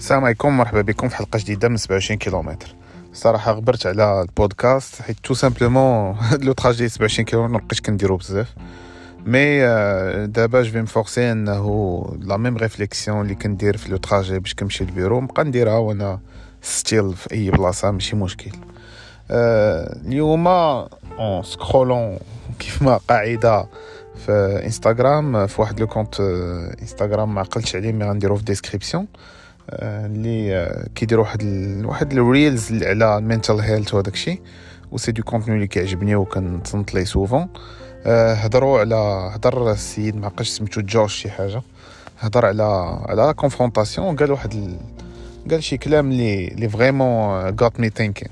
السلام عليكم مرحبا بكم في حلقة جديدة من 27 كيلومتر. صراحة غبرت على البودكاست حيت tout simplement هاد le trajet 27 كيلومتر مبقيتش كنديرو بزاف. mais دابا je vais me forcer انه la même réflexion اللي كندير في le trajet باش كنمشي للبيرو نبقى نديرها وأنا still في أي بلاصة ماشي مشكل. اليوم en scrollant كيف ما قاعدة في انستغرام في واحد le compte انستغرام ما عقلتش عليه mais غنديرو في description اللي كيديروا واحد ال... واحد ال reels على ال mental health وهداك الشيء. c'est du contenu اللي كيعجبني وكنتصنت ليه souvent هضروا على هضر السيد ما عقلتش سميتو جورج شي حاجة. هضر على على la confrontation قال واحد ال... قال شي كلام اللي اللي vraiment got me thinking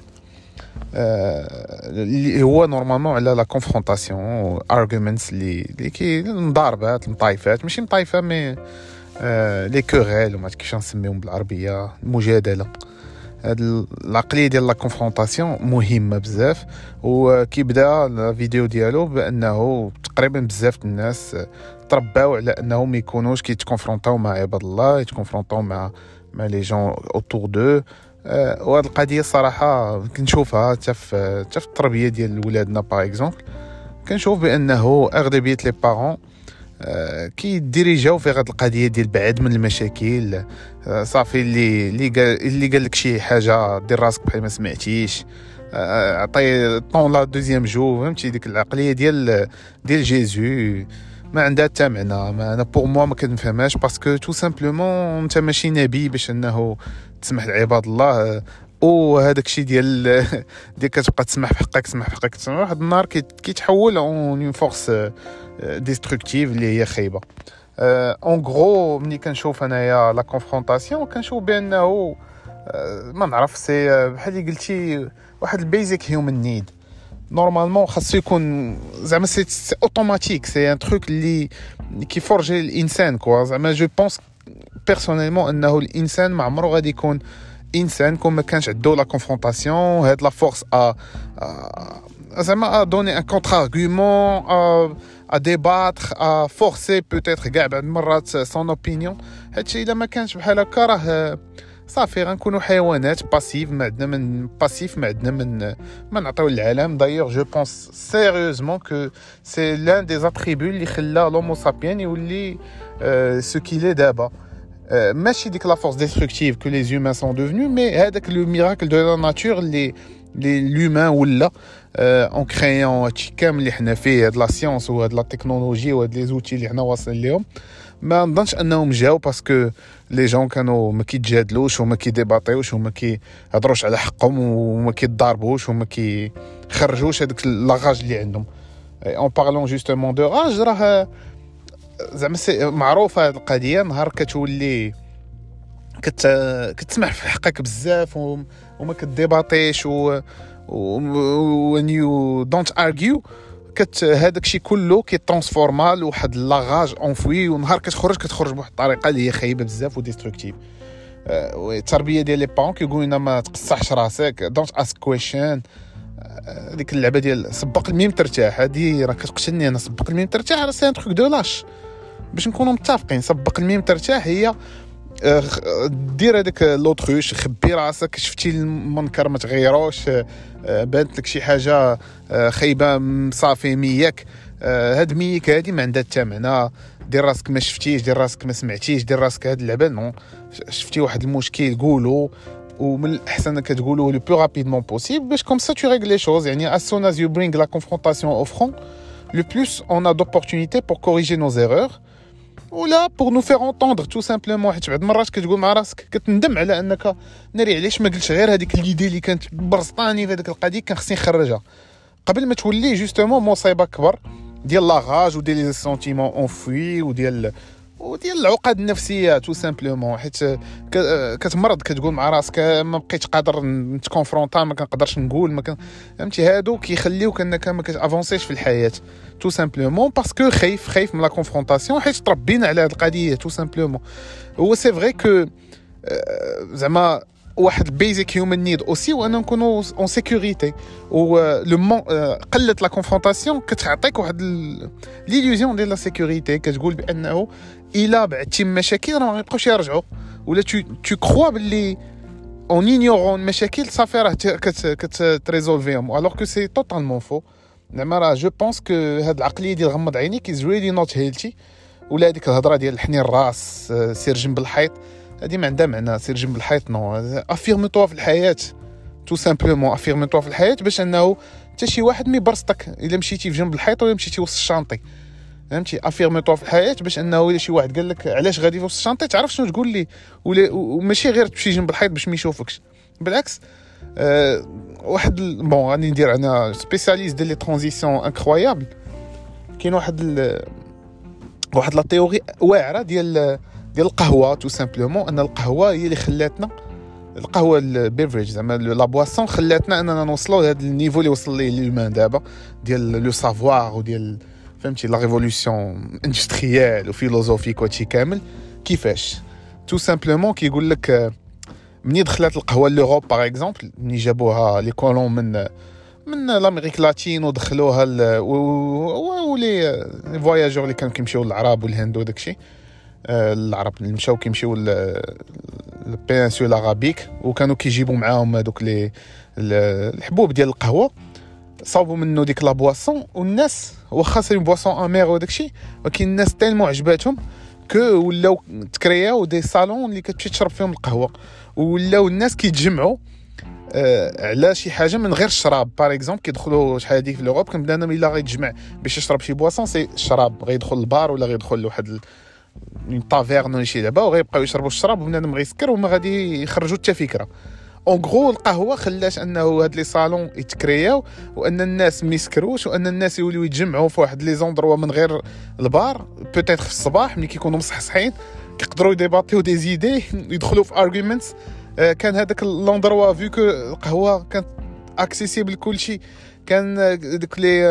اللي هو normalement على la confrontation arguments اللي اللي كي المضاربات المطايفات. ماشي مطايفة mais les querelles وما كيفاش نسميهم بالعربية المجادلة. هاد العقلية ديال la confrontation مهمة بزاف وكيبدا الفيديو ديالو بأنه تقريبا بزاف الناس ترباو على أنهم ما يكونوش كيتكونفرونطاو مع عباد الله يتكونفرونطاو مع مع les gens autour d'eux وهاد القضية صراحة كنشوفها حتى في التربية ديال ولادنا par exemple كنشوف بأنه أغلبية les parents كيديريجاو في هاد القضية ديال بعد من المشاكل. صافي اللي اللي قال اللي قال لك شي حاجة دير راسك بحال ما سمعتيش. عطي tends la deuxième joue فهمتي؟ ديك العقلية ديال ديال Jésus. ما عندها حتى معنى. ما أنا pour moi ما كنفهمهاش parce que tout simplement أنت ماشي نبي باش أنه تسمح لعباد الله. وهذاك الشيء ديال ديال كتبقى تسمح في حقك تسمح في حقك تسمح واحد النهار كيتحول en en force destructive اللي هي خايبة. en gros ملي كنشوف انايا la confrontation كنشوف بأنه ما نعرف c'est بحال اللي قلتي واحد ال basic human need normalement خاصو يكون زعما c'est automatique c'est un truc اللي كيفورجي الإنسان quoi زعما je pense personnellement أنه الإنسان ما عمرو غادي يكون انسان كون ما كانش عنده la confrontation هاد la force à زعما à donner un contre-argument à débattre à forcer peut-être كاع بعض المرات son opinion هادشي الا ما كانش بحال هكا راه صافي غنكونوا حيوانات passifs ما عندنا من passif ما عندنا من ما نعطيو للعالم d'ailleurs je pense sérieusement que c'est l'un des attributs اللي خلا l'Homo sapiens يولي ce qu'il est دابا ماشي ديك la force destructive que les humains sont devenus mais هذاك le miracle de la nature اللي لي l'humain ولا en créant هادشي كامل اللي حنا فيه هاد la science وهاد la technologie وهاد les outils اللي حنا واصلين ليهم ما نظنش انهم جاو parce que les gens كانوا ما كيتجادلوش وما كيديباطيوش وما كيهضروش على حقهم وما كيضاربوش وما كيخرجوش هذاك la rage اللي عندهم en parlant justement de rage راه زعما معروفة هذه القضية نهار كتولي كت كتسمح في حقك بزاف وما كديباطيش و when you don't argue كت هذاك الشيء كله كيترانسفورما لواحد la rage enfouie ونهار كتخرج كتخرج بواحد الطريقة اللي هي خايبة بزاف و destructive التربية ديال les parents كيقولوا لنا ما تقصحش راسك don't ask question ديك اللعبة ديال سبق الميم ترتاح هذه راه كتقتلني أنا سبق الميم ترتاح راه c'est un truc de lâche باش نكونوا متفقين. سبق الميم ترتاح هي دير هذاك l'autruche خبي راسك شفتي المنكر ما تغيروش بانت لك شي حاجة خايبة صافي ميك. هاد ميك هادي ما عندها حتى معنى. دير راسك ما شفتيش دير راسك ما سمعتيش دير راسك هاد اللعبة non. شفتي واحد المشكل قولو. ومن الأحسن إنك تقولوه le plus rapidement possible باش comme ça tu règles les choses يعني as soon as you bring la confrontation au front le plus on a d'opportunités pour corriger nos erreurs. voilà pour nous faire entendre tout simplement حيت بعض المرات كتقول مع راسك كتندم على أنك ناري علاش ما قلتش غير هذيك l'idée اللي كانت برسطاني في هذيك القضية كان خصني نخرجها. قبل ما تولي justement مصيبة كبر ديال la rage وديال les sentiments enfouis وديال وديال العقد النفسية tout simplement حيت كتمرض كتقول مع راسك ما بقيتش قادر نتكونفرونطا ما كنقدرش نقول ما فهمتي؟ هادو كيخليوك أنك ما كتافونسيش في الحياة tout simplement parce que خايف خايف من la confrontation حيت تربينا على هاد القضية tout simplement. هو c'est vrai que زعما واحد basic human need aussi وأننا نكونوا en sécurité و لو قله la confrontation كتعطيك واحد l'illusion ديال la sécurité كتقول بأنه الا بعدتي من مشاكل راه ما يبقاوش يرجعوا. ولا tu te crois باللي en ignorant المشاكل صافي راه كتريزولفيهم alors que c'est totalement faux زعما راه je pense que هاد العقلية ديال غمض عينيك is really not healthy ولا هذيك الهضرة ديال الحنين الراس سير جنب الحيط هذه ما عندها معنى سير جنب الحيط non affirme-toi في الحياة. tout simplement affirme-toi في الحياة باش إنه حتى شي واحد ما يبرصتك إلا مشيتي في جنب الحيط ولا مشيتي وسط ال chantier. فهمتي؟ affirme-toi في الحياة باش إنه إلا شي واحد قال لك علاش غادي في وسط ال chantier؟ تعرف شنو تقول لي؟ ولا وماشي غير تمشي جنب الحيط باش ما يشوفكش. بالعكس أه واحد bon غادي ندير أنا spécialiste ديال les transitions incroyables كاين واحد. واحد la théorie واعرة ديال ديال القهوة tout simplement أن القهوة هي اللي خلاتنا القهوة ال beverage زعما la boisson خلاتنا أننا نوصلوا لهذا ال niveau اللي وصل ليه l'humain دابا ديال le savoir وديال فهمتي la révolution industrielle و philosophique وهادشي كامل. كيفاش؟ tout simplement كيقول لك مني دخلت القهوة l'Europe par exemple مني جابوها les colons من من l'Amérique latine ودخلوها و les voyageurs اللي كانوا كيمشيو للعرب والهند وداكشي العرب اللي مشاو كيمشيو لل péninsule arabique وكانوا كيجيبوا معاهم هذوك les الحبوب ديال القهوة صاوبوا منه ديك la boisson والناس واخا c'est boisson amère وداكشي ولكن الناس tellement عجباتهم que ولاو تكرياو des salons اللي كتمشي تشرب فيهم القهوة. ولاو الناس كيتجمعوا آه على شي حاجة من غير الشراب. par exemple كيدخلوا شحال هذيك في l'Europe كان بنادم إلا غيتجمع باش يشرب شي boisson c'est الشراب غيدخل البار ولا غيدخل لواحد taverne ولا شي لعبة وغيبقاو يشربوا الشراب وبنادم غيسكر وما غادي يخرجوا حتى فكره en gros القهوه خلات أنه هاد les salons يتكرياو وأن الناس ما يسكروش وأن الناس يوليو يتجمعوا في واحد les endroits من غير البار. peut-être في الصباح ملي كيكونوا مصحصحين كيقدروا يديباتيو des idées يدخلوا في arguments كان هذاك l'endroit vu que القهوه كانت accessible كلشي كان دوك les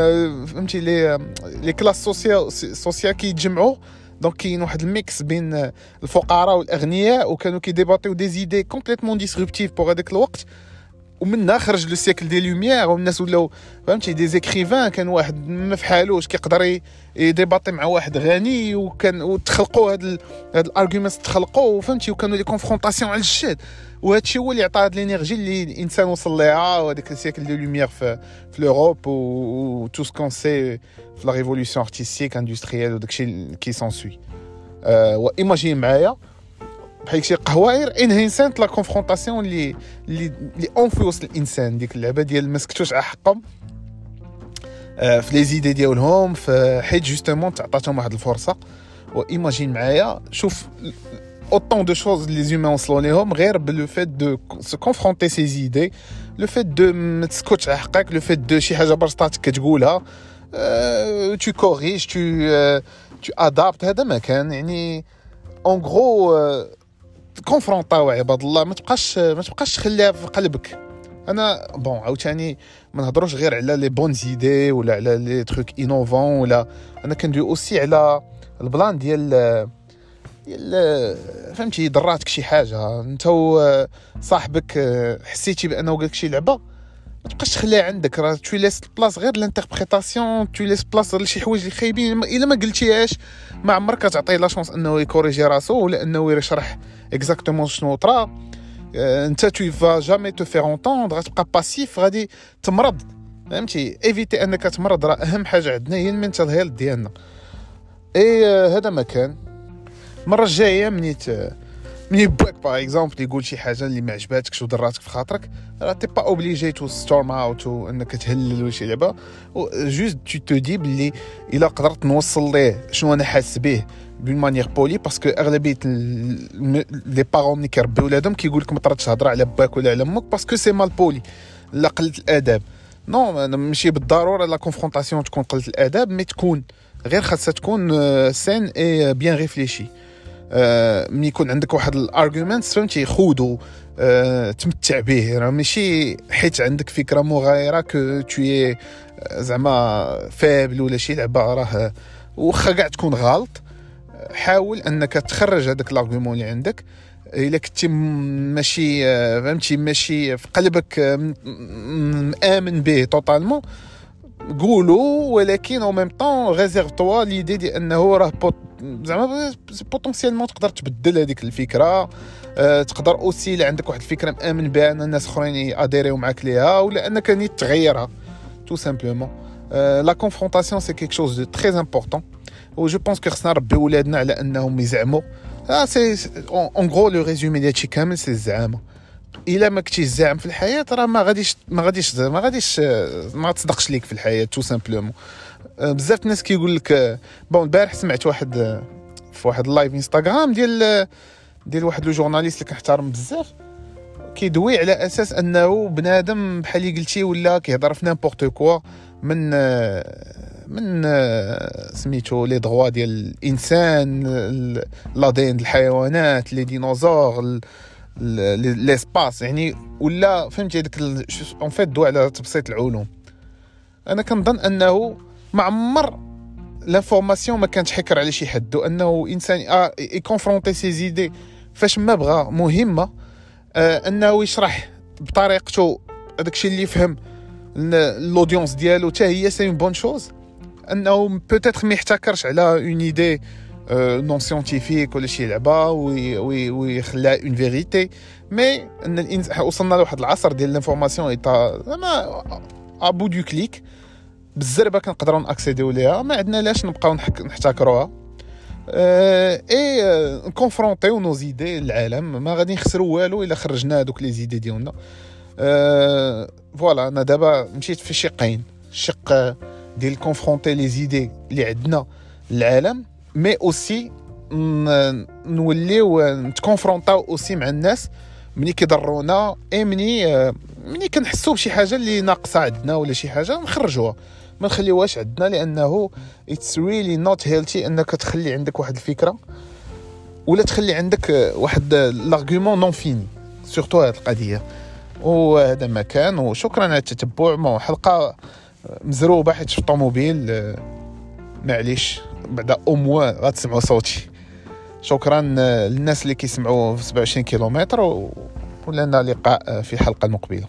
فهمتي les les classes sociales sociales كيتجمعوا. donc كاين واحد ال mix بين الفقراء والاغنياء وكانوا كيديباتيو des idées complètement disruptives pour هذاك الوقت ومنها خرج le siècle des lumières والناس ولاو فهمتي؟ des écrivains كان واحد ما فحالوش كيقدر يديباتي مع واحد غني وكان وتخلقوا هاد هاد ال arguments تخلقوا فهمتي؟ وكانوا les confrontations على الجد وهذا الشيء هو اللي عطى هاد l'énergie اللي الانسان وصل ليها. وهذاك ال siècle des lumières في, في l'Europe و tout ce qu'on sait في la révolution artistique industrielle وداك الشيء qui s'ensuit. أه و imagine معايا بحال شي قهوة innocente la confrontation اللي اللي اللي en fait وسط الإنسان ديك اللعبة ديال ما سكتوش على حقهم. أه في les idées ديالهم في حيت justement تعطاتهم واحد الفرصة. و imagine معايا شوف autant de choses les humains وصلوا ليهم غير ب le fait de se confronter ses idées le fait de ما تسكتش على حقك le fait de شي حاجة برصطاتك كتقولها. tu corriges tu tu adaptes هذا ما كان. يعني en gros كونفرونطاو عباد الله ما تبقاش ما تبقاش تخليها في قلبك. أنا bon عاوتاني ما نهضروش غير على les bonnes idées ولا على les trucs innovants ولا أنا كندوي aussi على ال plan ديال ديال فهمتي ضراتك شي حاجة. أنت صاحبك حسيتي بأنه قالك شي لعبة؟ تبقاش تخليها عندك راه tu laisses place غير l'interprétation tu laisses place لشي حوايج اللي خايبين. إلا ما قلتيهاش ما عمرك تعطيه la chance إنه يكوريجي راسو ولا إنه يشرح exactement شنو طرا أنت tu vas jamais te faire entendre غتبقى passif غادي تمرض. فهمتي؟ ايفيتي أنك تمرض راه أهم حاجة عندنا هي ال mental health ديالنا. إي هذا ما كان. المرة الجاية منيت ملي باك par exemple يقول شي حاجة اللي ما عجباتكش ودراتك في خاطرك راه t'es pas obligé to storm out وانك تهلل ولا شي لعبة. juste tu tu dis بلي إلا قدرت نوصل ليه شنو أنا حاس به؟ bonne manière polie parce que أغلبية les parents ملي كيربيو ولادهم كيقول لك ما تردش تهضر على باك ولا على أمك parce que c'est malpoli لا قلة الآداب. non ماشي بالضرورة la confrontation تكون قلة الآداب mais تكون. غير خاصها تكون saine et bien réfléchie آه ملي يكون عندك واحد ال argument فهمتي؟ خودو آه تمتع به. راه ماشي حيت عندك فكرة مغايرة que tu زعما faible ولا شي لعبة راه واخا كاع تكون غلط. حاول أنك تخرج هذاك ال argument اللي عندك. إلا كنتي ماشي فهمتي؟ ماشي في قلبك مآمن به totalement قولوا ولكن au même temps réserve-toi l'idée de انه راه زعما potentiellement تقدر تبدل هذيك الفكرة. أه تقدر aussi إلا عندك واحد الفكرة مأمن بها إن الناس أخرين يأديريو معاك ليها ولا أنك نيت تغيرها. tout simplement la confrontation c'est quelque chose de très important و je pense que خصنا نربي ولادنا على أنهم يزعموا. آه c'est en gros le résumé ديال هادشي كامل c'est الزعامه إلا ما كنتيش زاعم في الحياة راه ما غاديش ما غاديش ما غاديش ما تصدقش ليك في الحياة tout simplement. بزاف الناس كيقول لك bon البارح سمعت واحد في واحد ال live Instagram ديال ديال واحد le journaliste اللي كنحترم بزاف كيدوي على أساس أنه بنادم بحال اللي قلتي ولا كيهضر في n'importe quoi من من سميتو لي دغوا ديال الإنسان l'ADN الحيوانات les dinosaures l'espace يعني ولا فهمتي هذاك en fait de على تبسيط العلوم أنا كنظن أنه ما عمر l'information ما كانت حكر على شي حد انه إنسان آه يكونفرونتي ses idées فاش ما بغى مهمة آه أنه يشرح بطريقته هذاك الشيء اللي يفهم l'audience ديالو حتى هي c'est bonne chose أنه peut-être ما يحتكرش على une idée non scientifique ولا شي لعبه ويخليها en vérité mais ان وصلنا لواحد العصر ديال l'information est à زعما à bout de clic بالزربه كنقدروا نأكسيديو ليها ما عندنا لاش نبقاو نحتكروها. et نكونفرونتيو nos idées العالم ما غادي نخسروا والو إلا خرجنا هذوك les idées ديالنا. voilà أنا دابا مشيت في شقين. شق ديال confronter les idées اللي عندنا العالم mais aussi نوليو نتكونفرونطاو aussi مع الناس ملي كيضرونا اي مني ملي كنحسوا بشي حاجة اللي ناقصة عندنا ولا شي حاجة نخرجوها. ما نخليوهاش عندنا لأنه it's really not healthy أنك تخلي عندك واحد الفكرة ولا تخلي عندك واحد l'argument non fini surtout هاد القضية. وهذا ما كان وشكرا على التتبع. حلقة مزروبة حيت في الطوموبيل معليش. بعدا أو غتسمعوا صوتي. شكرا للناس اللي كيسمعوا في 27 كيلومتر ولنا لقاء في الحلقة المقبله